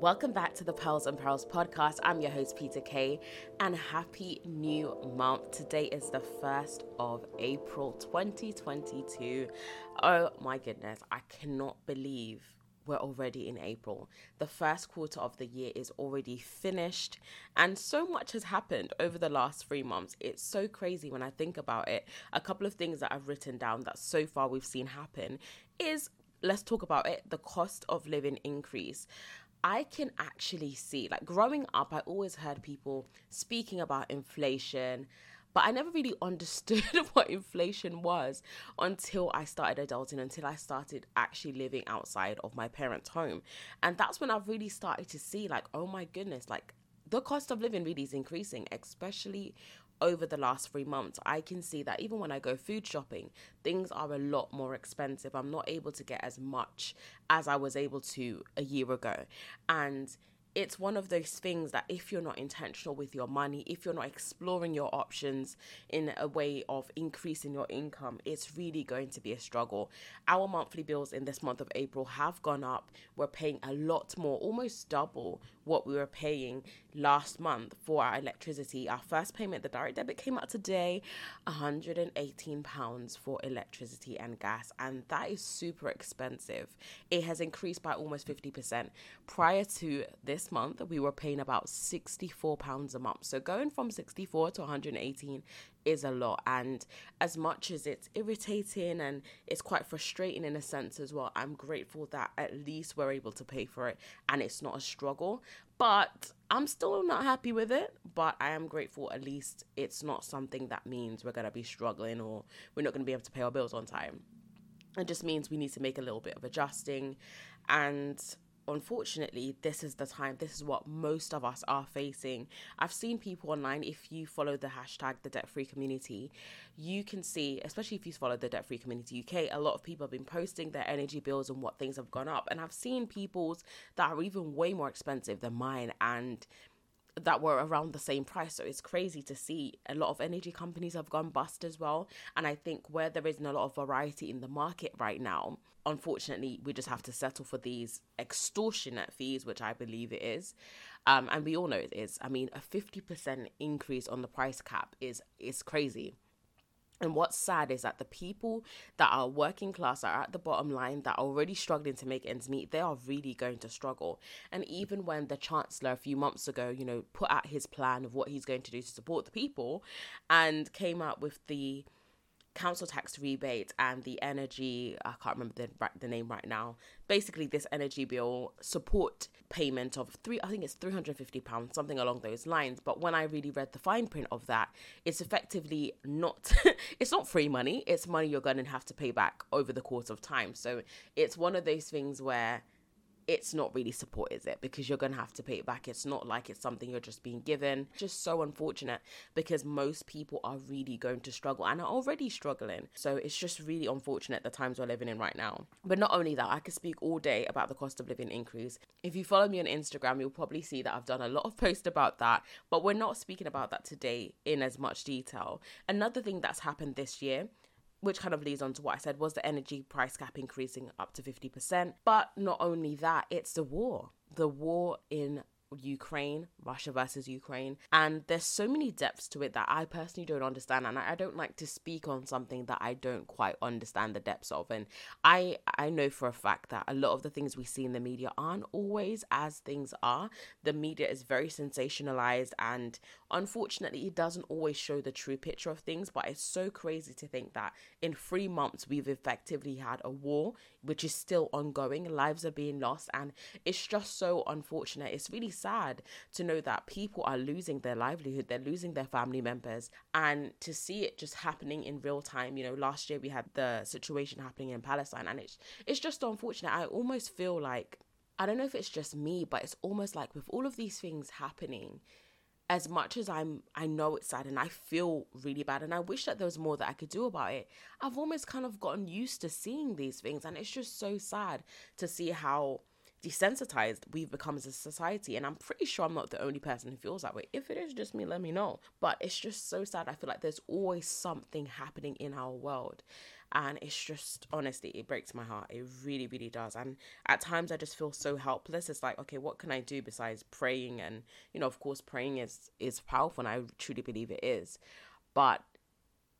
Welcome back to the Pearls and Perils podcast. I'm your host, Peter Kay, and happy new month. Today is the 1st of April 2022. Oh my goodness, I cannot believe we're already in April. The first quarter of the year is already finished, and so much has happened over the last three months. It's so crazy when I think about it. A couple of things that I've written down that so far we've seen happen is let's talk about it the cost of living increase. I can actually see, like growing up, I always heard people speaking about inflation, but I never really understood what inflation was until I started adulting, until I started actually living outside of my parents' home. And that's when I've really started to see, like, oh my goodness, like the cost of living really is increasing, especially over the last three months, I can see that even when I go food shopping, things are a lot more expensive. I'm not able to get as much as I was able to a year ago. And it's one of those things that if you're not intentional with your money, if you're not exploring your options in a way of increasing your income, it's really going to be a struggle. Our monthly bills in this month of April have gone up. We're paying a lot more, almost double what we were paying last month for our electricity. Our first payment, the direct debit came out today, £118 for electricity and gas, and that is super expensive. It has increased by almost 50%. Prior to this month, we were paying about £64 a month. So going from 64 to 118 is a lot. And as much as it's irritating and it's quite frustrating in a sense as well, I'm grateful that at least we're able to pay for it and it's not a struggle. But I'm still not happy with it. But I am grateful at least it's not something that means we're going to be struggling or we're not going to be able to pay our bills on time. It just means we need to make a little bit of adjusting and unfortunately, this is the time, this is what most of us are facing. I've seen people online, if you follow the hashtag the debt free community, you can see, especially if you follow the debt free community UK, a lot of people have been posting their energy bills and what things have gone up. And I've seen people's that are even way more expensive than mine. And that were around the same price. So it's crazy to see a lot of energy companies have gone bust as well. And I think where there isn't a lot of variety in the market right now, unfortunately, we just have to settle for these extortionate fees, which I believe it is. Um, and we all know it is. I mean, a 50% increase on the price cap is is crazy. And what's sad is that the people that are working class are at the bottom line that are already struggling to make ends meet. They are really going to struggle. And even when the chancellor a few months ago, you know, put out his plan of what he's going to do to support the people and came out with the council tax rebate and the energy i can't remember the, the name right now. Basically this energy bill support payment of three i think it's 350 pounds something along those lines. But when i really read the fine print of that it's effectively not it's not free money. It's money you're going to have to pay back over the course of time. So it's one of those things where it's not really support, is it? Because you're going to have to pay it back. It's not like it's something you're just being given. Just so unfortunate because most people are really going to struggle and are already struggling. So it's just really unfortunate the times we're living in right now. But not only that, I could speak all day about the cost of living increase. If you follow me on Instagram, you'll probably see that I've done a lot of posts about that, but we're not speaking about that today in as much detail. Another thing that's happened this year which kind of leads on to what I said was the energy price cap increasing up to 50%. But not only that, it's the war. The war in Ukraine, Russia versus Ukraine. And there's so many depths to it that I personally don't understand. And I don't like to speak on something that I don't quite understand the depths of. And I I know for a fact that a lot of the things we see in the media aren't always as things are. The media is very sensationalized and unfortunately it doesn't always show the true picture of things. But it's so crazy to think that in three months we've effectively had a war which is still ongoing. Lives are being lost and it's just so unfortunate. It's really sad to know that people are losing their livelihood, they're losing their family members, and to see it just happening in real time. You know, last year we had the situation happening in Palestine, and it's it's just unfortunate. I almost feel like I don't know if it's just me, but it's almost like with all of these things happening, as much as I'm I know it's sad and I feel really bad and I wish that there was more that I could do about it, I've almost kind of gotten used to seeing these things and it's just so sad to see how desensitized we've become as a society. And I'm pretty sure I'm not the only person who feels that way. If it is just me, let me know. But it's just so sad. I feel like there's always something happening in our world. And it's just, honestly, it breaks my heart. It really, really does. And at times I just feel so helpless. It's like, okay, what can I do besides praying? And, you know, of course, praying is, is powerful. And I truly believe it is. But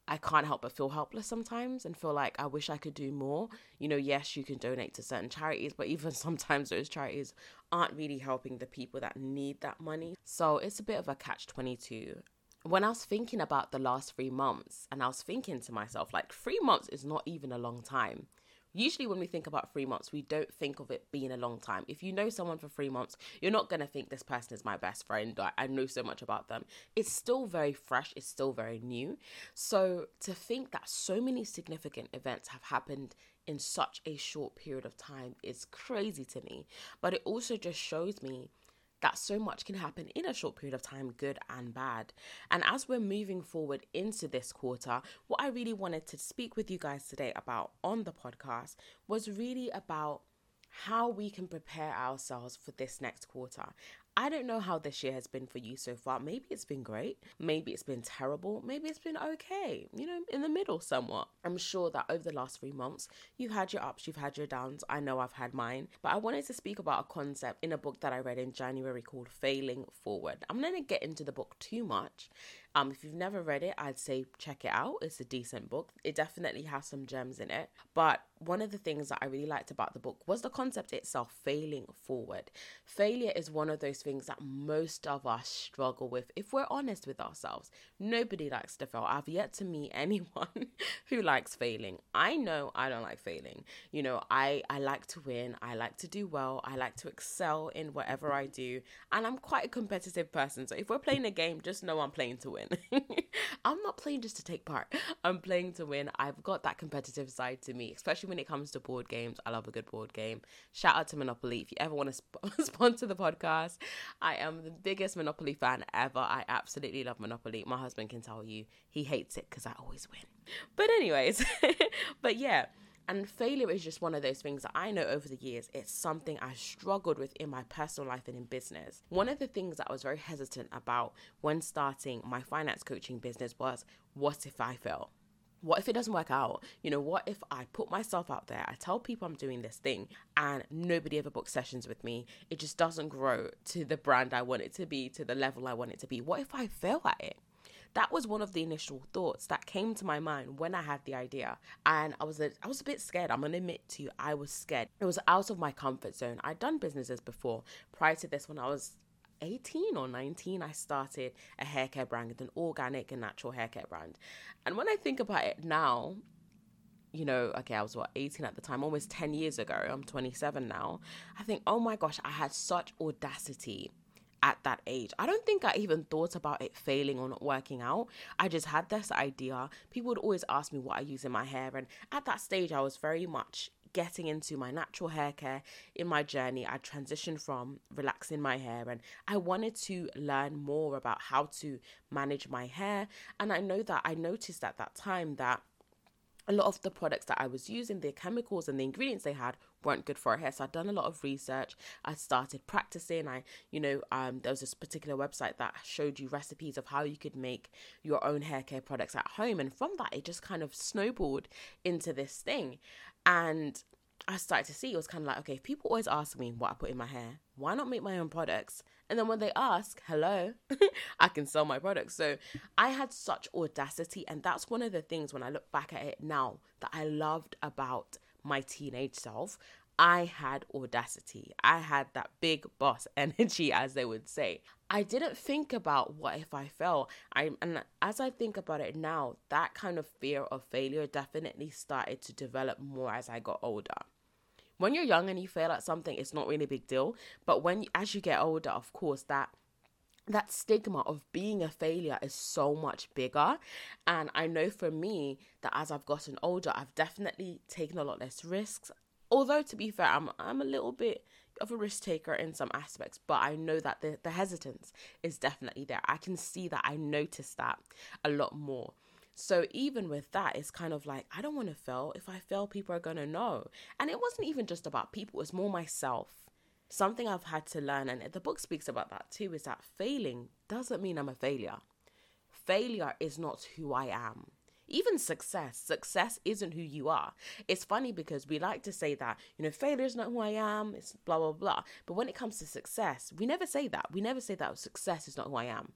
I can't help but feel helpless sometimes and feel like I wish I could do more. You know, yes, you can donate to certain charities, but even sometimes those charities aren't really helping the people that need that money. So it's a bit of a catch 22. When I was thinking about the last three months, and I was thinking to myself, like, three months is not even a long time usually when we think about three months, we don't think of it being a long time. If you know someone for three months, you're not going to think this person is my best friend. I, I know so much about them. It's still very fresh, it's still very new. So to think that so many significant events have happened in such a short period of time is crazy to me. But it also just shows me that so much can happen in a short period of time, good and bad. And as we're moving forward into this quarter, what I really wanted to speak with you guys today about on the podcast was really about how we can prepare ourselves for this next quarter. I don't know how this year has been for you so far. Maybe it's been great. Maybe it's been terrible. Maybe it's been okay, you know, in the middle somewhat. I'm sure that over the last three months, you've had your ups, you've had your downs. I know I've had mine. But I wanted to speak about a concept in a book that I read in January called Failing Forward. I'm not going to get into the book too much um, if you've never read it, I'd say check it out. It's a decent book. It definitely has some gems in it. But one of the things that I really liked about the book was the concept itself, failing forward. Failure is one of those things that most of us struggle with. If we're honest with ourselves, nobody likes to fail. I've yet to meet anyone who likes failing. I know I don't like failing. You know, I I like to win. I like to do well. I like to excel in whatever I do, and I'm quite a competitive person. So if we're playing a game, just know I'm playing to win win. I'm not playing just to take part. I'm playing to win. I've got that competitive side to me, especially when it comes to board games. I love a good board game. Shout out to Monopoly. If you ever want to sp- sponsor the podcast, I am the biggest Monopoly fan ever. I absolutely love Monopoly. My husband can tell you he hates it because I always win. But, anyways, but yeah. And failure is just one of those things that I know over the years, it's something I struggled with in my personal life and in business. One of the things that I was very hesitant about when starting my finance coaching business was what if I fail? What if it doesn't work out? You know, what if I put myself out there, I tell people I'm doing this thing, and nobody ever books sessions with me? It just doesn't grow to the brand I want it to be, to the level I want it to be. What if I fail at it? That was one of the initial thoughts that came to my mind when I had the idea. And I was a, I was a bit scared. I'm gonna admit to you, I was scared. It was out of my comfort zone. I'd done businesses before. Prior to this, when I was 18 or 19, I started a hair care brand, an organic and natural hair care brand. And when I think about it now, you know, okay, I was what, 18 at the time, almost 10 years ago. I'm 27 now. I think, oh my gosh, I had such audacity at that age. I don't think I even thought about it failing or not working out. I just had this idea. People would always ask me what I use in my hair. And at that stage, I was very much getting into my natural hair care in my journey. I transitioned from relaxing my hair and I wanted to learn more about how to manage my hair. And I know that I noticed at that time that a lot of the products that I was using, the chemicals and the ingredients they had weren't good for our hair. So I'd done a lot of research. I started practicing. I, you know, um, there was this particular website that showed you recipes of how you could make your own hair care products at home. And from that, it just kind of snowballed into this thing. And I started to see it was kind of like, okay, if people always ask me what I put in my hair, why not make my own products? And then when they ask, hello, I can sell my products. So I had such audacity. And that's one of the things when I look back at it now that I loved about my teenage self. I had audacity. I had that big boss energy, as they would say. I didn't think about what if I fail. I and as I think about it now, that kind of fear of failure definitely started to develop more as I got older when you're young and you fail at something, it's not really a big deal. But when as you get older, of course, that that stigma of being a failure is so much bigger. And I know for me that as I've gotten older, I've definitely taken a lot less risks. Although to be fair, I'm I'm a little bit of a risk taker in some aspects, but I know that the, the hesitance is definitely there. I can see that I notice that a lot more. So even with that, it's kind of like I don't want to fail. If I fail, people are gonna know. And it wasn't even just about people; it's more myself. Something I've had to learn, and the book speaks about that too, is that failing doesn't mean I'm a failure. Failure is not who I am. Even success, success isn't who you are. It's funny because we like to say that, you know, failure is not who I am, it's blah, blah, blah. But when it comes to success, we never say that. We never say that success is not who I am.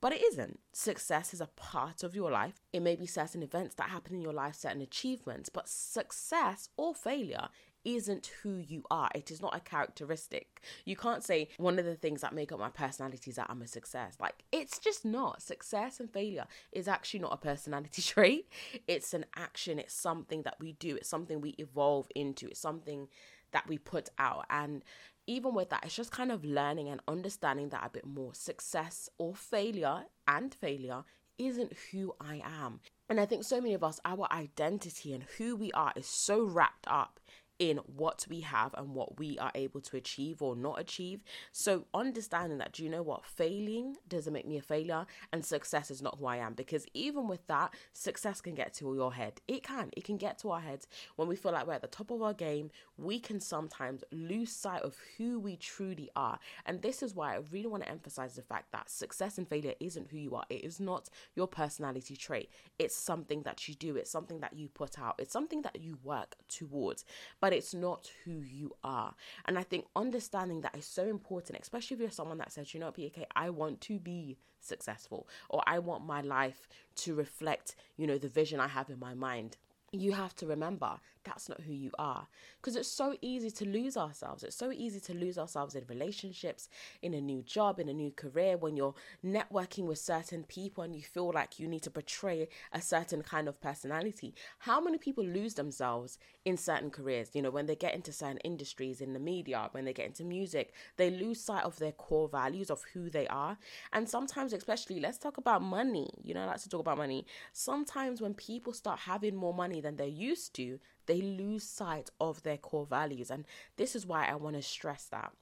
But it isn't. Success is a part of your life. It may be certain events that happen in your life, certain achievements, but success or failure isn't who you are. It is not a characteristic. You can't say one of the things that make up my personality is that I'm a success. Like, it's just not. Success and failure is actually not a personality trait. It's an action. It's something that we do. It's something we evolve into. It's something that we put out. And even with that, it's just kind of learning and understanding that a bit more. Success or failure and failure isn't who I am. And I think so many of us, our identity and who we are is so wrapped up in what we have and what we are able to achieve or not achieve. So, understanding that, do you know what? Failing doesn't make me a failure, and success is not who I am. Because even with that, success can get to your head. It can. It can get to our heads when we feel like we're at the top of our game. We can sometimes lose sight of who we truly are. And this is why I really want to emphasize the fact that success and failure isn't who you are. It is not your personality trait. It's something that you do, it's something that you put out, it's something that you work towards. But but it's not who you are. And I think understanding that is so important, especially if you're someone that says, you know, PK, I want to be successful or I want my life to reflect, you know, the vision I have in my mind you have to remember that's not who you are. Because it's so easy to lose ourselves. It's so easy to lose ourselves in relationships in a new job in a new career when you're networking with certain people and you feel like you need to portray a certain kind of personality. How many people lose themselves in certain careers? You know when they get into certain industries in the media when they get into music they lose sight of their core values of who they are. And sometimes especially let's talk about money. You know I like to talk about money. Sometimes when people start having more money than they're used to, they lose sight of their core values. And this is why I want to stress that.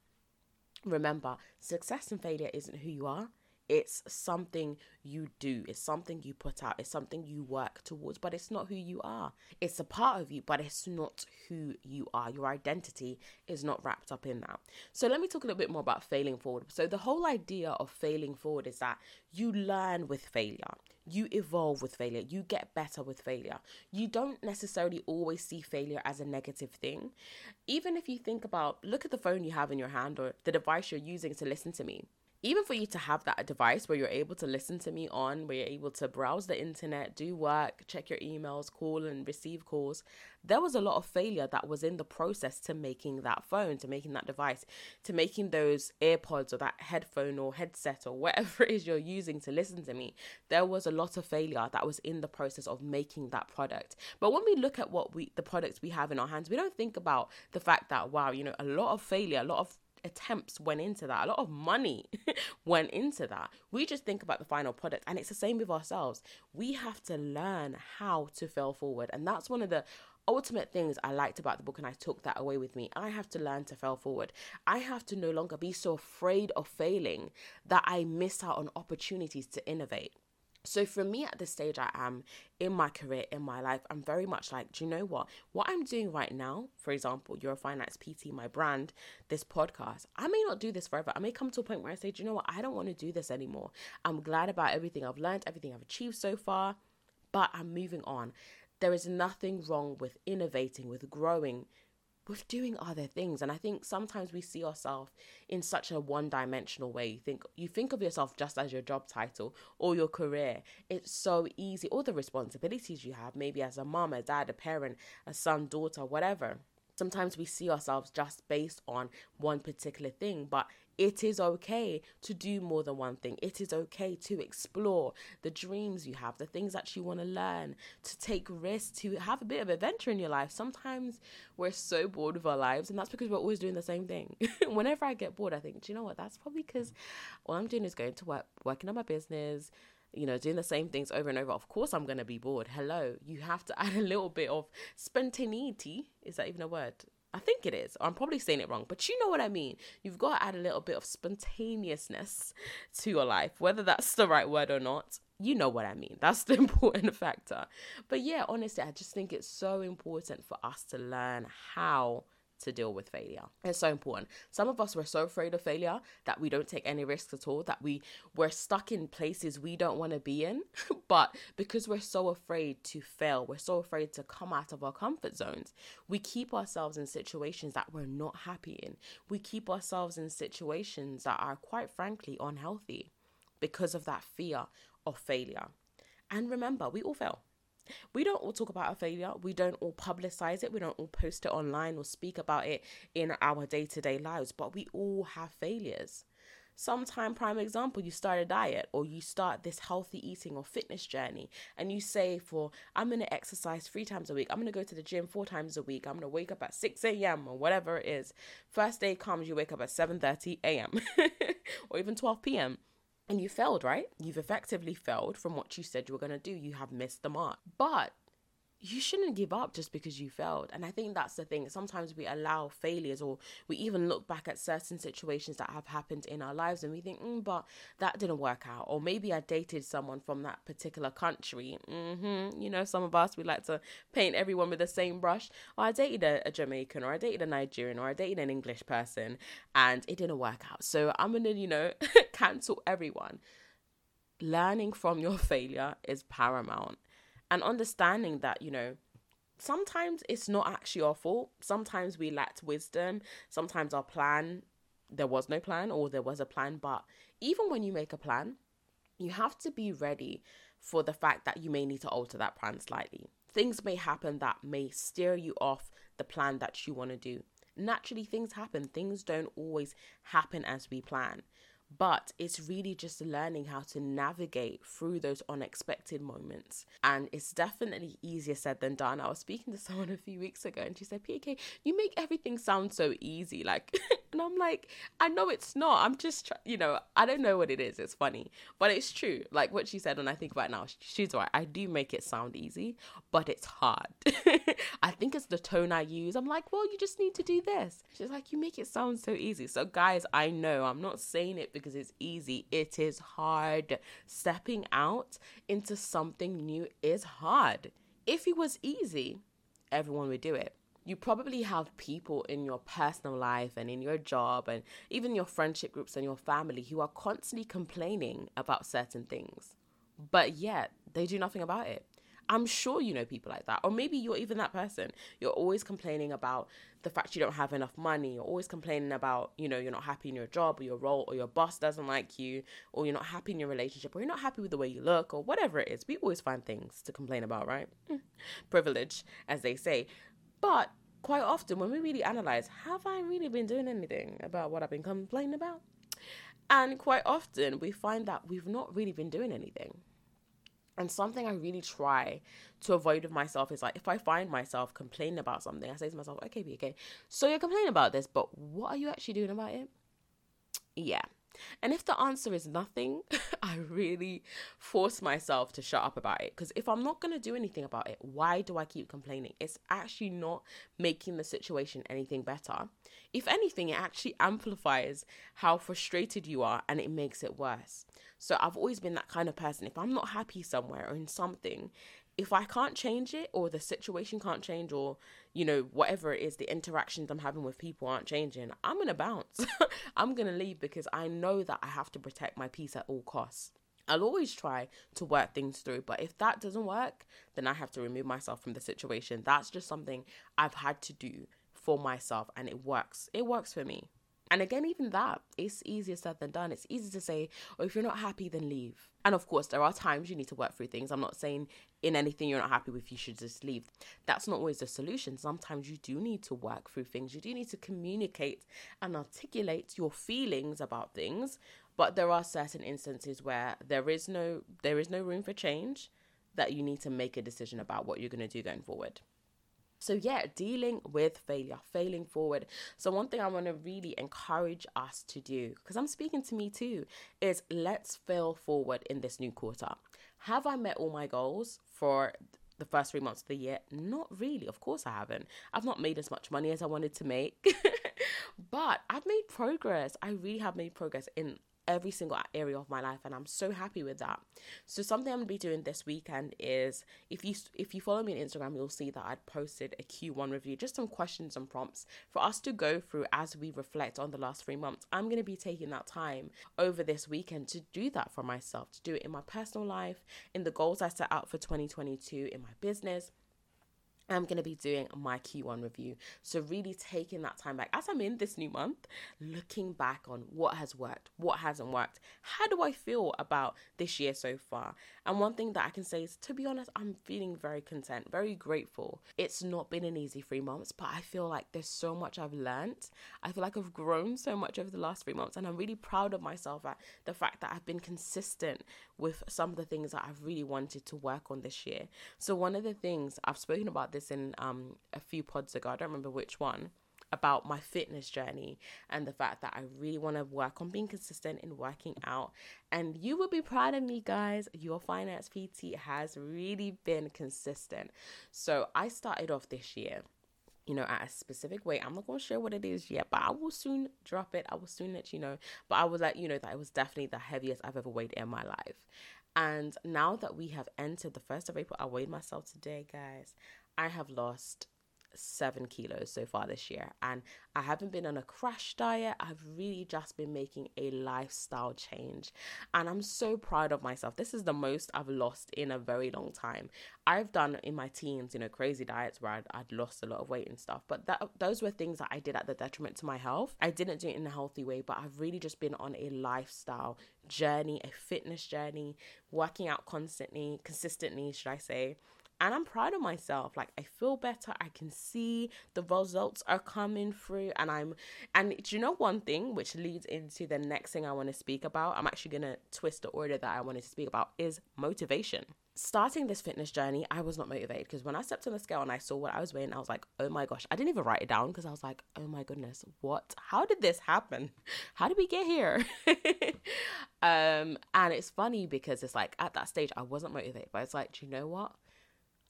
Remember, success and failure isn't who you are. It's something you do, it's something you put out, it's something you work towards, but it's not who you are. It's a part of you, but it's not who you are. Your identity is not wrapped up in that. So, let me talk a little bit more about failing forward. So, the whole idea of failing forward is that you learn with failure you evolve with failure, you get better with failure. You don't necessarily always see failure as a negative thing. Even if you think about, look at the phone you have in your hand or the device you're using to listen to me even for you to have that device where you're able to listen to me on, where you're able to browse the internet, do work, check your emails, call and receive calls, there was a lot of failure that was in the process to making that phone, to making that device, to making those AirPods or that headphone or headset or whatever it is you're using to listen to me. There was a lot of failure that was in the process of making that product. But when we look at what we the products we have in our hands, we don't think about the fact that wow, you know, a lot of failure, a lot of attempts went into that. A lot of money went into that. We just think about the final product, and it's the same with ourselves. We have to learn how to fail forward, and that's one of the ultimate things I liked about the book, and I took that away with me. I have to learn to fail forward. I have to no longer be so afraid of failing that I miss out on opportunities to innovate. So for me at this stage I am in my career, in my life, I'm very much like, do you know what? What I'm doing right now, for example, Your Finance PT, my brand, this podcast, I may not do this forever. I may come to a point where I say, do you know what? I don't want to do this anymore. I'm glad about everything I've learned, everything I've achieved so far, but I'm moving on. There is nothing wrong with innovating, with growing, with doing other things. And I think sometimes we see ourselves in such a one dimensional way. You think you think of yourself just as your job title or your career. It's so easy. All the responsibilities you have, maybe as a mom, a dad, a parent, a son, daughter, whatever. Sometimes we see ourselves just based on one particular thing, but it is okay to do more than one thing. It is okay to explore the dreams you have, the things that you want to learn, to take risks, to have a bit of adventure in your life. Sometimes we're so bored with our lives, and that's because we're always doing the same thing. Whenever I get bored, I think, do you know what? That's probably because all I'm doing is going to work, working on my business, you know, doing the same things over and over, of course I'm going to be bored. Hello. You have to add a little bit of spontaneity. Is that even a word? I think it is. I'm probably saying it wrong, but you know what I mean. You've got to add a little bit of spontaneousness to your life, whether that's the right word or not. You know what I mean. That's the important factor. But yeah, honestly, I just think it's so important for us to learn how to deal with failure. It's so important. Some of us were so afraid of failure that we don't take any risks at all, that we we're stuck in places we don't want to be in. but because we're so afraid to fail, we're so afraid to come out of our comfort zones, we keep ourselves in situations that we're not happy in. We keep ourselves in situations that are quite frankly unhealthy because of that fear of failure. And remember, we all fail. We don't all talk about our failure. We don't all publicize it. We don't all post it online or speak about it in our day to day lives, but we all have failures. Sometime, prime example, you start a diet or you start this healthy eating or fitness journey, and you say, For I'm going to exercise three times a week, I'm going to go to the gym four times a week, I'm going to wake up at 6 a.m. or whatever it is. First day comes, you wake up at 7 30 a.m. or even 12 p.m and you failed, right? You've effectively failed from what you said you were going to do. You have missed the mark. But you shouldn't give up just because you failed. And I think that's the thing. Sometimes we allow failures or we even look back at certain situations that have happened in our lives and we think, mm, but that didn't work out. Or maybe I dated someone from that particular country. Mm-hmm. You know, some of us, we like to paint everyone with the same brush. Or I dated a, a Jamaican or I dated a Nigerian or I dated an English person and it didn't work out. So I'm going to, you know, cancel everyone. Learning from your failure is paramount and understanding that, you know, sometimes it's not actually our fault. Sometimes we lacked wisdom. Sometimes our plan, there was no plan or there was a plan. But even when you make a plan, you have to be ready for the fact that you may need to alter that plan slightly. Things may happen that may steer you off the plan that you want to do. Naturally, things happen. Things don't always happen as we plan. But it's really just learning how to navigate through those unexpected moments. And it's definitely easier said than done. I was speaking to someone a few weeks ago and she said, PK, you make everything sound so easy. Like, and I'm like, I know it's not. I'm just, try- you know, I don't know what it is. It's funny, but it's true. Like what she said, and I think right now, she's right. I do make it sound easy, but it's hard. I think it's the tone I use. I'm like, well, you just need to do this. She's like, you make it sound so easy. So, guys, I know I'm not saying it because it's easy. It is hard. Stepping out into something new is hard. If it was easy, everyone would do it. You probably have people in your personal life and in your job and even your friendship groups and your family who are constantly complaining about certain things, but yet they do nothing about it. I'm sure you know people like that. Or maybe you're even that person. You're always complaining about the fact you don't have enough money. You're always complaining about, you know, you're not happy in your job or your role or your boss doesn't like you or you're not happy in your relationship or you're not happy with the way you look or whatever it is. We always find things to complain about, right? Hmm. Privilege, as they say. But quite often when we really analyze, have I really been doing anything about what I've been complaining about? And quite often we find that we've not really been doing anything. And something I really try to avoid with myself is like if I find myself complaining about something, I say to myself, okay, be okay, so you're complaining about this, but what are you actually doing about it? Yeah. And if the answer is nothing, I really force myself to shut up about it. Because if I'm not going to do anything about it, why do I keep complaining? It's actually not making the situation anything better. If anything, it actually amplifies how frustrated you are and it makes it worse. So I've always been that kind of person. If I'm not happy somewhere or in something, if I can't change it or the situation can't change or, you know, whatever it is, the interactions I'm having with people aren't changing, I'm going to bounce. I'm going to leave because I know that I have to protect my peace at all costs. I'll always try to work things through, but if that doesn't work, then I have to remove myself from the situation. That's just something I've had to do for myself and it works. It works for me. And again, even that, it's easier said than done. It's easy to say, oh, if you're not happy, then leave. And of course, there are times you need to work through things. I'm not saying in anything you're not happy with, you should just leave. That's not always the solution. Sometimes you do need to work through things. You do need to communicate and articulate your feelings about things. But there are certain instances where there is no there is no room for change that you need to make a decision about what you're going to do going forward. So, yeah, dealing with failure, failing forward. So, one thing I want to really encourage us to do, because I'm speaking to me too, is let's fail forward in this new quarter. Have I met all my goals for the first three months of the year? Not really. Of course, I haven't. I've not made as much money as I wanted to make, but I've made progress. I really have made progress in every single area of my life and I'm so happy with that. So something I'm going to be doing this weekend is if you if you follow me on Instagram you'll see that I posted a Q1 review just some questions and prompts for us to go through as we reflect on the last 3 months. I'm going to be taking that time over this weekend to do that for myself, to do it in my personal life, in the goals I set out for 2022 in my business I'm going to be doing my Q1 review. So, really taking that time back as I'm in this new month, looking back on what has worked, what hasn't worked, how do I feel about this year so far. And one thing that I can say is, to be honest, I'm feeling very content, very grateful. It's not been an easy three months, but I feel like there's so much I've learned. I feel like I've grown so much over the last three months, and I'm really proud of myself at the fact that I've been consistent with some of the things that I've really wanted to work on this year. So, one of the things I've spoken about this in um, a few pods ago, I don't remember which one, about my fitness journey and the fact that I really want to work on being consistent in working out. And you will be proud of me, guys. Your finance PT has really been consistent. So, I started off this year you know, at a specific weight. I'm not to share what it is yet, but I will soon drop it. I will soon let you know. But I will let you know that it was definitely the heaviest I've ever weighed in my life. And now that we have entered the 1st of April, I weighed myself today, guys. I have lost seven kilos so far this year and I haven't been on a crash diet. I've really just been making a lifestyle change and I'm so proud of myself. This is the most I've lost in a very long time. I've done in my teens, you know, crazy diets where I'd, I'd lost a lot of weight and stuff, but that those were things that I did at the detriment to my health. I didn't do it in a healthy way, but I've really just been on a lifestyle journey, a fitness journey, working out constantly, consistently, should I say and I'm proud of myself. Like I feel better. I can see the results are coming through, and I'm. And do you know one thing which leads into the next thing I want to speak about? I'm actually gonna twist the order that I wanted to speak about is motivation. Starting this fitness journey, I was not motivated because when I stepped on the scale and I saw what I was weighing, I was like, oh my gosh. I didn't even write it down because I was like, oh my goodness, what? How did this happen? How did we get here? um, and it's funny because it's like at that stage I wasn't motivated, but it's like, do you know what?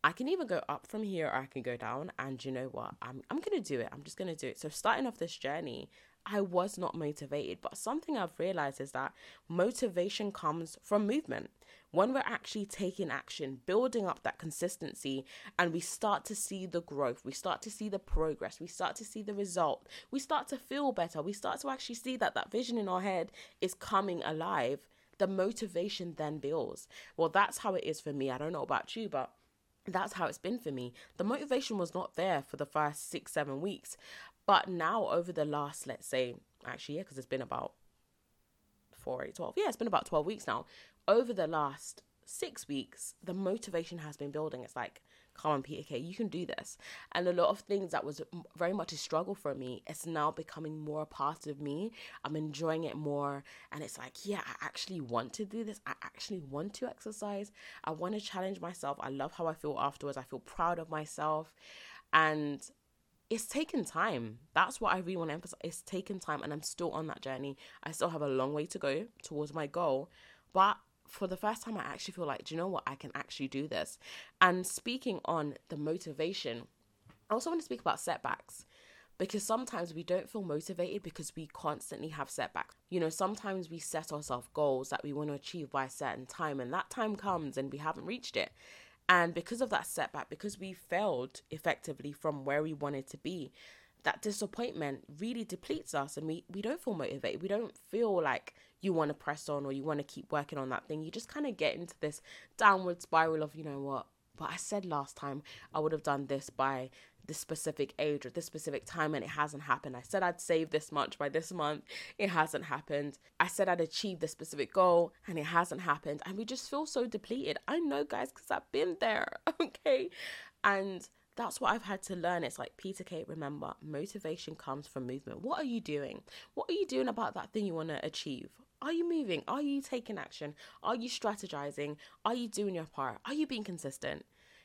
I can either go up from here or I can go down. And you know what? I'm I'm gonna do it. I'm just gonna do it. So starting off this journey, I was not motivated. But something I've realized is that motivation comes from movement. When we're actually taking action, building up that consistency, and we start to see the growth, we start to see the progress, we start to see the result, we start to feel better, we start to actually see that that vision in our head is coming alive. The motivation then builds. Well, that's how it is for me. I don't know about you, but that's how it's been for me. The motivation was not there for the first six, seven weeks. But now, over the last, let's say, actually, yeah, because it's been about four, eight, 12. Yeah, it's been about 12 weeks now. Over the last six weeks, the motivation has been building. It's like, come on, Peter Kay, you can do this. And a lot of things that was very much a struggle for me, it's now becoming more a part of me. I'm enjoying it more. And it's like, yeah, I actually want to do this. I actually want to exercise. I want to challenge myself. I love how I feel afterwards. I feel proud of myself. And it's taken time. That's what I really want to emphasize. It's taken time, and I'm still on that journey. I still have a long way to go towards my goal, but for the first time, I actually feel like, do you know what? I can actually do this. And speaking on the motivation, I also want to speak about setbacks because sometimes we don't feel motivated because we constantly have setbacks. You know, sometimes we set ourselves goals that we want to achieve by a certain time, and that time comes and we haven't reached it. And because of that setback, because we failed effectively from where we wanted to be, that disappointment really depletes us and we, we don't feel motivated. We don't feel like you want to press on or you want to keep working on that thing. You just kind of get into this downward spiral of, you know what, but I said last time I would have done this by this specific age or this specific time and it hasn't happened. I said I'd save this much by this month, it hasn't happened. I said I'd achieve this specific goal and it hasn't happened. And we just feel so depleted. I know, guys, because I've been there, okay? And that's what I've had to learn. It's like Peter Kate, remember, motivation comes from movement. What are you doing? What are you doing about that thing you want to achieve? Are you moving? Are you taking action? Are you strategizing? Are you doing your part? Are you being consistent?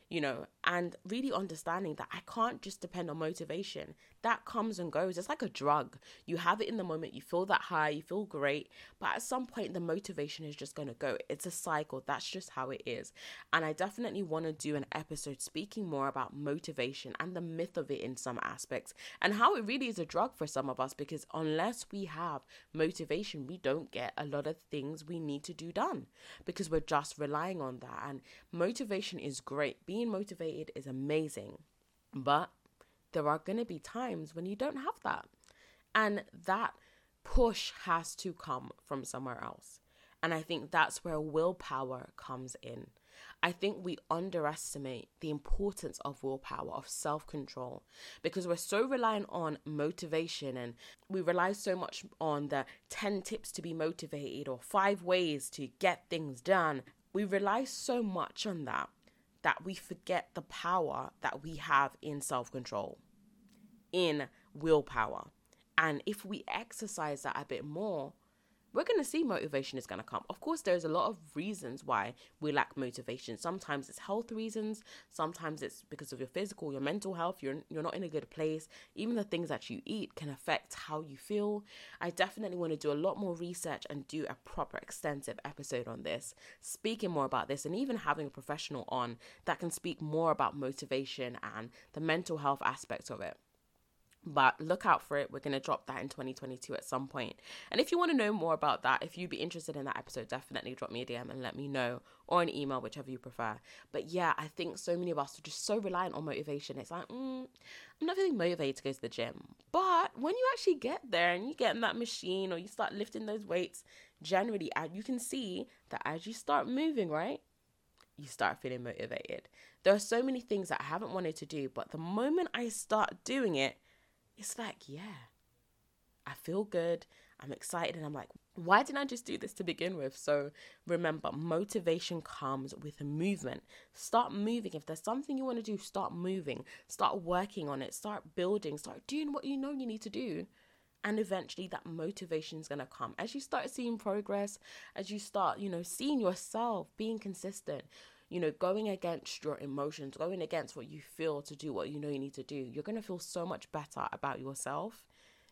You know, and really understanding that I can't just depend on motivation. That comes and goes. It's like a drug. You have it in the moment, you feel that high, you feel great, but at some point, the motivation is just going to go. It's a cycle. That's just how it is. And I definitely want to do an episode speaking more about motivation and the myth of it in some aspects and how it really is a drug for some of us because unless we have motivation, we don't get a lot of things we need to do done because we're just relying on that. And motivation is great. Being motivated is amazing. But there are going to be times when you don't have that. And that push has to come from somewhere else. And I think that's where willpower comes in. I think we underestimate the importance of willpower, of self control, because we're so reliant on motivation and we rely so much on the 10 tips to be motivated or five ways to get things done. We rely so much on that that we forget the power that we have in self control in willpower. And if we exercise that a bit more, we're going to see motivation is going to come. Of course, there's a lot of reasons why we lack motivation. Sometimes it's health reasons, sometimes it's because of your physical, your mental health, you're you're not in a good place. Even the things that you eat can affect how you feel. I definitely want to do a lot more research and do a proper extensive episode on this, speaking more about this and even having a professional on that can speak more about motivation and the mental health aspects of it but look out for it. We're going to drop that in 2022 at some point. And if you want to know more about that, if you'd be interested in that episode, definitely drop me a DM and let me know or an email, whichever you prefer. But yeah, I think so many of us are just so reliant on motivation. It's like, mm, I'm not feeling motivated to go to the gym. But when you actually get there and you get in that machine or you start lifting those weights, generally, you can see that as you start moving, right? You start feeling motivated. There are so many things that I haven't wanted to do, but the moment I start doing it, it's like, yeah, I feel good. I'm excited. And I'm like, why didn't I just do this to begin with? So remember, motivation comes with movement. Start moving. If there's something you want to do, start moving. Start working on it. Start building. Start doing what you know you need to do. And eventually that motivation is going to come. As you start seeing progress, as you start, you know, seeing yourself being consistent, you know, going against your emotions, going against what you feel to do what you know you need to do, you're going to feel so much better about yourself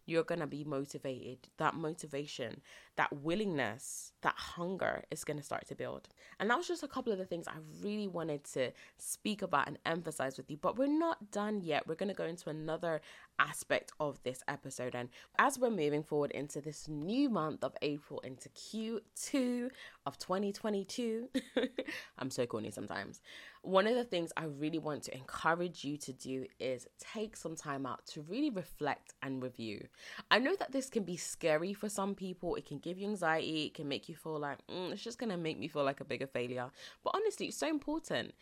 you're going to be motivated. That motivation, that willingness, that hunger is going to start to build. And that was just a couple of the things I really wanted to speak about and emphasize with you. But we're not done yet. We're going to go into another aspect of this episode. And as we're moving forward into this new month of April, into Q2 of 2022, I'm so corny sometimes one of the things I really want to encourage you to do is take some time out to really reflect and review. I know that this can be scary for some people, it can give you anxiety, it can make you feel like mm, it's just gonna make me feel like a bigger failure. But honestly, it's so important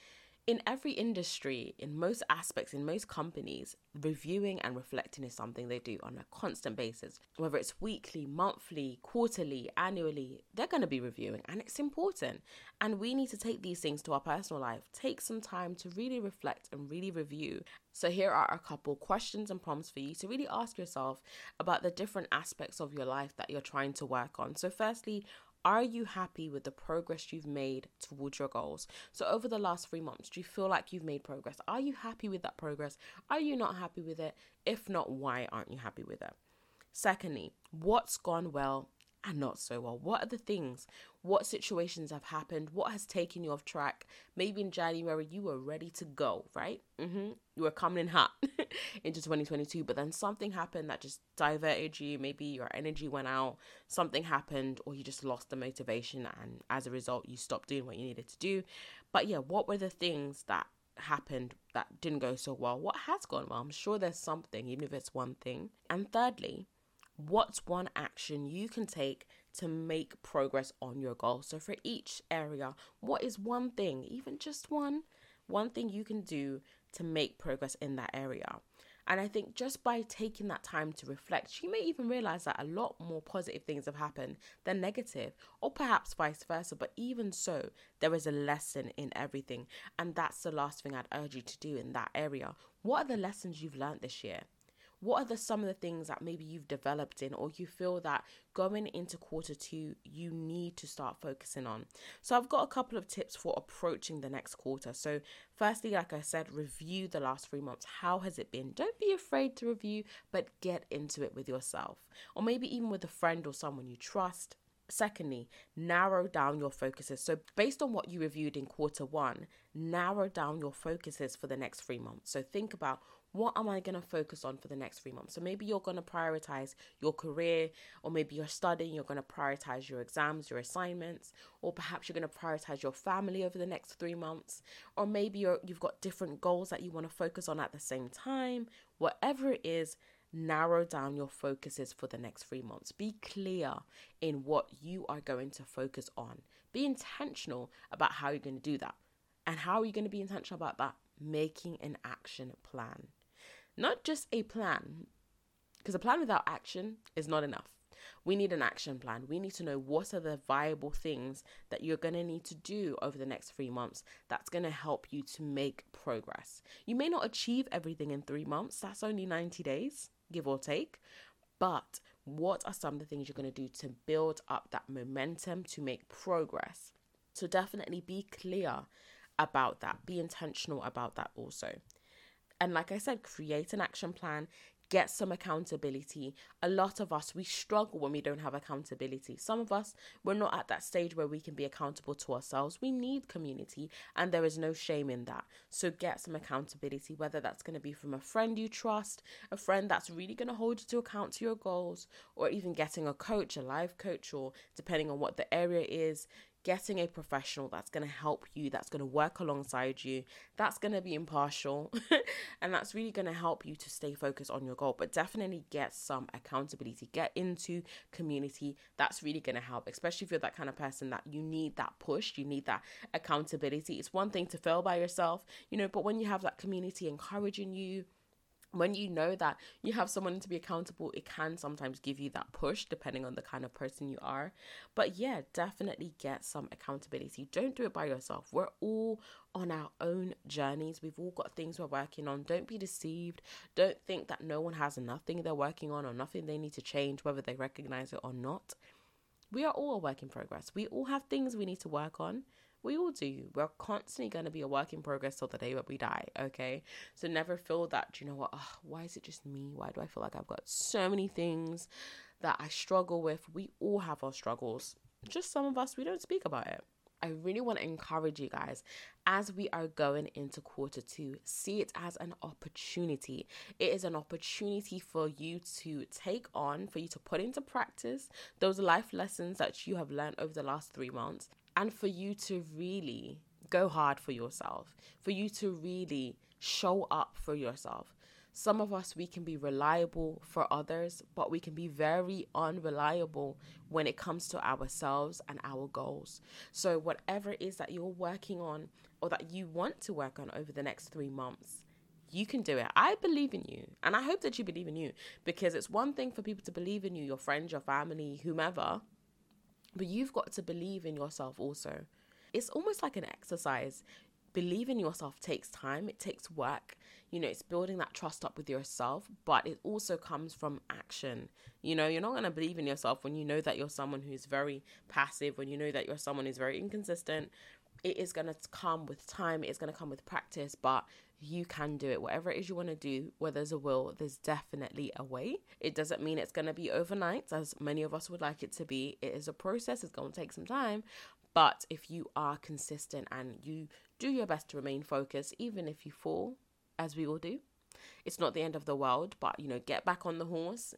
in every industry, in most aspects, in most companies, reviewing and reflecting is something they do on a constant basis. Whether it's weekly, monthly, quarterly, annually, they're going to be reviewing and it's important. And we need to take these things to our personal life. Take some time to really reflect and really review. So, here are a couple questions and prompts for you to really ask yourself about the different aspects of your life that you're trying to work on. So, firstly, are you happy with the progress you've made towards your goals? So, over the last three months, do you feel like you've made progress? Are you happy with that progress? Are you not happy with it? If not, why aren't you happy with it? Secondly, what's gone well and not so well? What are the things? What situations have happened? What has taken you off track? Maybe in January you were ready to go, right? Mm-hmm. You were coming in hot into 2022, but then something happened that just diverted you. Maybe your energy went out, something happened, or you just lost the motivation, and as a result, you stopped doing what you needed to do. But yeah, what were the things that happened that didn't go so well? What has gone well? I'm sure there's something, even if it's one thing. And thirdly, what's one action you can take to make progress on your goal? So, for each area, what is one thing, even just one, one thing you can do to make progress in that area? And I think just by taking that time to reflect, you may even realize that a lot more positive things have happened than negative, or perhaps vice versa. But even so, there is a lesson in everything. And that's the last thing I'd urge you to do in that area. What are the lessons you've learned this year? What are the some of the things that maybe you've developed in or you feel that going into quarter two you need to start focusing on? So i've got a couple of tips for approaching the next quarter. So firstly like i said review the last three months. How has it been? Don't be afraid to review but get into it with yourself. Or maybe even with a friend or someone you trust. Secondly, narrow down your focuses. So, based on what you reviewed in quarter one, narrow down your focuses for the next three months. So, think about what am I going to focus on for the next three months? So maybe you're going to prioritize your career, or maybe you're studying, you're going to prioritize your exams, your assignments, or perhaps you're going to prioritize your family over the next three months, or maybe you're, you've got different goals that you want to focus on at the same time. Whatever it is, narrow down your focuses for the next three months. Be clear in what you are going to focus on. Be intentional about how you're going to do that. And how are you going to be intentional about that? Making an action plan. Not just a plan, because a plan without action is not enough. We need an action plan. We need to know what are the viable things that you're going to need to do over the next three months that's going to help you to make progress. You may not achieve everything in three months, that's only 90 days, give or take. But what are some of the things you're going to do to build up that momentum to make progress? So definitely be clear about that, be intentional about that also. And like I said, create an action plan, get some accountability. A lot of us, we struggle when we don't have accountability. Some of us, we're not at that stage where we can be accountable to ourselves. We need community, and there is no shame in that. So get some accountability, whether that's going to be from a friend you trust, a friend that's really going to hold you to account to your goals, or even getting a coach, a life coach, or depending on what the area is, getting a professional that's going to help you, that's going to work alongside you, that's going to be impartial, and that's really going to help you to stay focused on your goal. But definitely get some accountability, get into community. That's really going to help, especially if you're that kind of person that you need that push, you need that accountability. It's one thing to fail by yourself, you know, but when you have that community encouraging you, when you know that you have someone to be accountable, it can sometimes give you that push depending on the kind of person you are. But yeah, definitely get some accountability. Don't do it by yourself. We're all on our own journeys. We've all got things we're working on. Don't be deceived. Don't think that no one has nothing they're working on or nothing they need to change, whether they recognize it or not. We are all a work in progress. We all have things we need to work on. We all do. We're constantly going to be a work in progress till the day that we die, okay? So never feel that, you know what, oh, why is it just me? Why do I feel like I've got so many things that I struggle with? We all have our struggles. Just some of us, we don't speak about it. I really want to encourage you guys as we are going into quarter two, see it as an opportunity. It is an opportunity for you to take on, for you to put into practice those life lessons that you have learned over the last three months and for you to really go hard for yourself, for you to really show up for yourself. Some of us, we can be reliable for others, but we can be very unreliable when it comes to ourselves and our goals. So, whatever it is that you're working on or that you want to work on over the next three months, you can do it. I believe in you. And I hope that you believe in you because it's one thing for people to believe in you, your friends, your family, whomever. But you've got to believe in yourself also. It's almost like an exercise. Believing yourself takes time, it takes work. You know, it's building that trust up with yourself, but it also comes from action. You know, you're not going to believe in yourself when you know that you're someone who's very passive, when you know that you're someone who's very inconsistent. It is going to come with time, it's going to come with practice, but you can do it. Whatever it is you want to do, where there's a will, there's definitely a way. It doesn't mean it's going to be overnight, as many of us would like it to be. It is a process, it's going to take some time. But if you are consistent and you do your best to remain focused, even if you fall, as we all do, it's not the end of the world. But, you know, get back on the horse,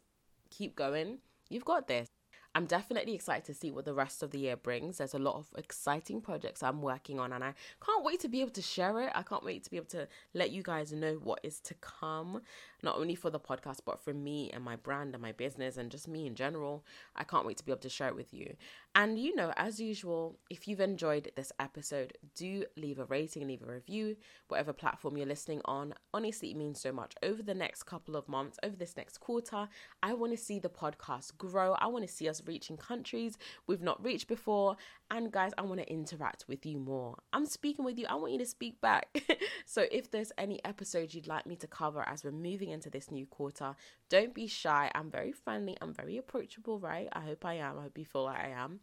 keep going. You've got this. I'm definitely excited to see what the rest of the year brings. There's a lot of exciting projects I'm working on, and I can't wait to be able to share it. I can't wait to be able to let you guys know what is to come, not only for the podcast, but for me and my brand and my business and just me in general. I can't wait to be able to share it with you. And you know, as usual, if you've enjoyed this episode, do leave a rating, leave a review, whatever platform you're listening on. Honestly, it means so much. Over the next couple of months, over this next quarter, I want to see the podcast grow. I want to see us reaching countries we've not reached before. And guys, I want to interact with you more. I'm speaking with you, I want you to speak back. so if there's any episodes you'd like me to cover as we're moving into this new quarter, don't be shy. I'm very friendly, I'm very approachable, right? I hope I am. I hope you feel like I am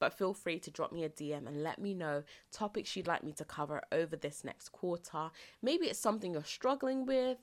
but feel free to drop me a DM and let me know topics you'd like me to cover over this next quarter. Maybe it's something you're struggling with,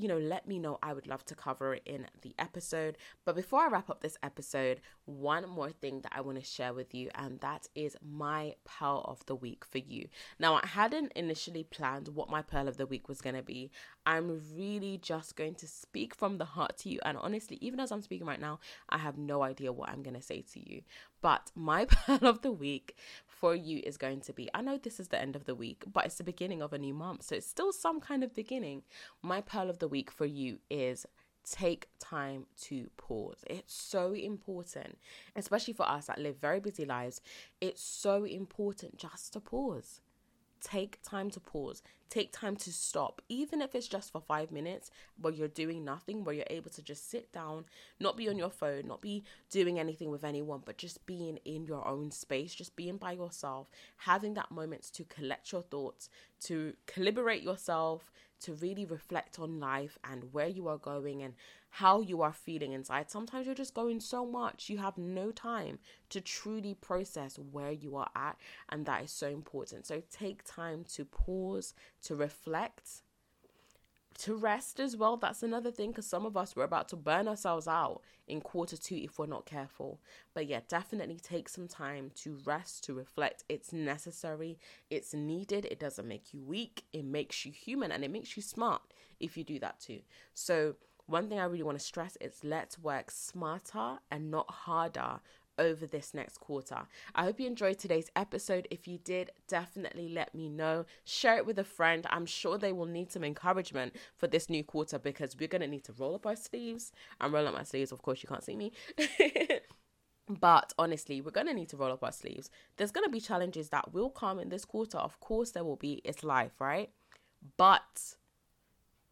you know, let me know. I would love to cover it in the episode. But before I wrap up this episode, one more thing that I want to share with you, and that is my pearl of the week for you. Now, I hadn't initially planned what my pearl of the week was going to be. I'm really just going to speak from the heart to you. And honestly, even as I'm speaking right now, I have no idea what I'm going to say to you. But my pearl of the week for you is going to be I know this is the end of the week, but it's the beginning of a new month. So it's still some kind of beginning. My pearl of the week for you is take time to pause. It's so important, especially for us that live very busy lives. It's so important just to pause. Take time to pause. Take time to stop, even if it's just for five minutes where you're doing nothing, where you're able to just sit down, not be on your phone, not be doing anything with anyone, but just being in your own space, just being by yourself, having that moment to collect your thoughts, to calibrate yourself, to really reflect on life and where you are going and how you are feeling inside. Sometimes you're just going so much, you have no time to truly process where you are at, and that is so important. So take time to pause, to reflect, to rest as well. That's another thing because some of us we're about to burn ourselves out in quarter two if we're not careful. But yeah, definitely take some time to rest, to reflect. It's necessary, it's needed. It doesn't make you weak, it makes you human and it makes you smart if you do that too. So, one thing I really want to stress is let's work smarter and not harder over this next quarter. I hope you enjoyed today's episode. If you did, definitely let me know. Share it with a friend. I'm sure they will need some encouragement for this new quarter because we're going to need to roll up our sleeves. I'm rolling up my sleeves. Of course, you can't see me. But honestly, we're going to need to roll up our sleeves. There's going to be challenges that will come in this quarter. Of course, there will be. It's life, right? But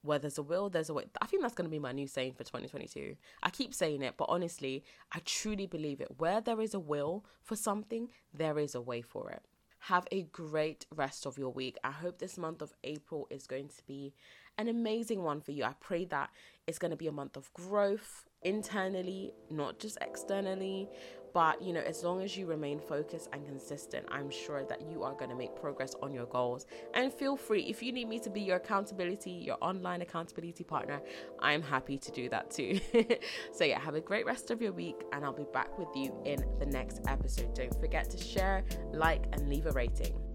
where there's a will, there's a way. I think that's going to be my new saying for 2022. I keep saying it, but honestly, I truly believe it. Where there is a will for something, there is a way for it. Have a great rest of your week. I hope this month of April is going to be an amazing one for you. I pray that it's going to be a month of growth internally, not just externally. But, you know, as long as you remain focused and consistent, I'm sure that you are going to make progress on your goals. And feel free, if you need me to be your accountability, your online accountability partner, I'm happy to do that too. so, yeah, have a great rest of your week, and I'll be back with you in the next episode. Don't forget to share, like, and leave a rating.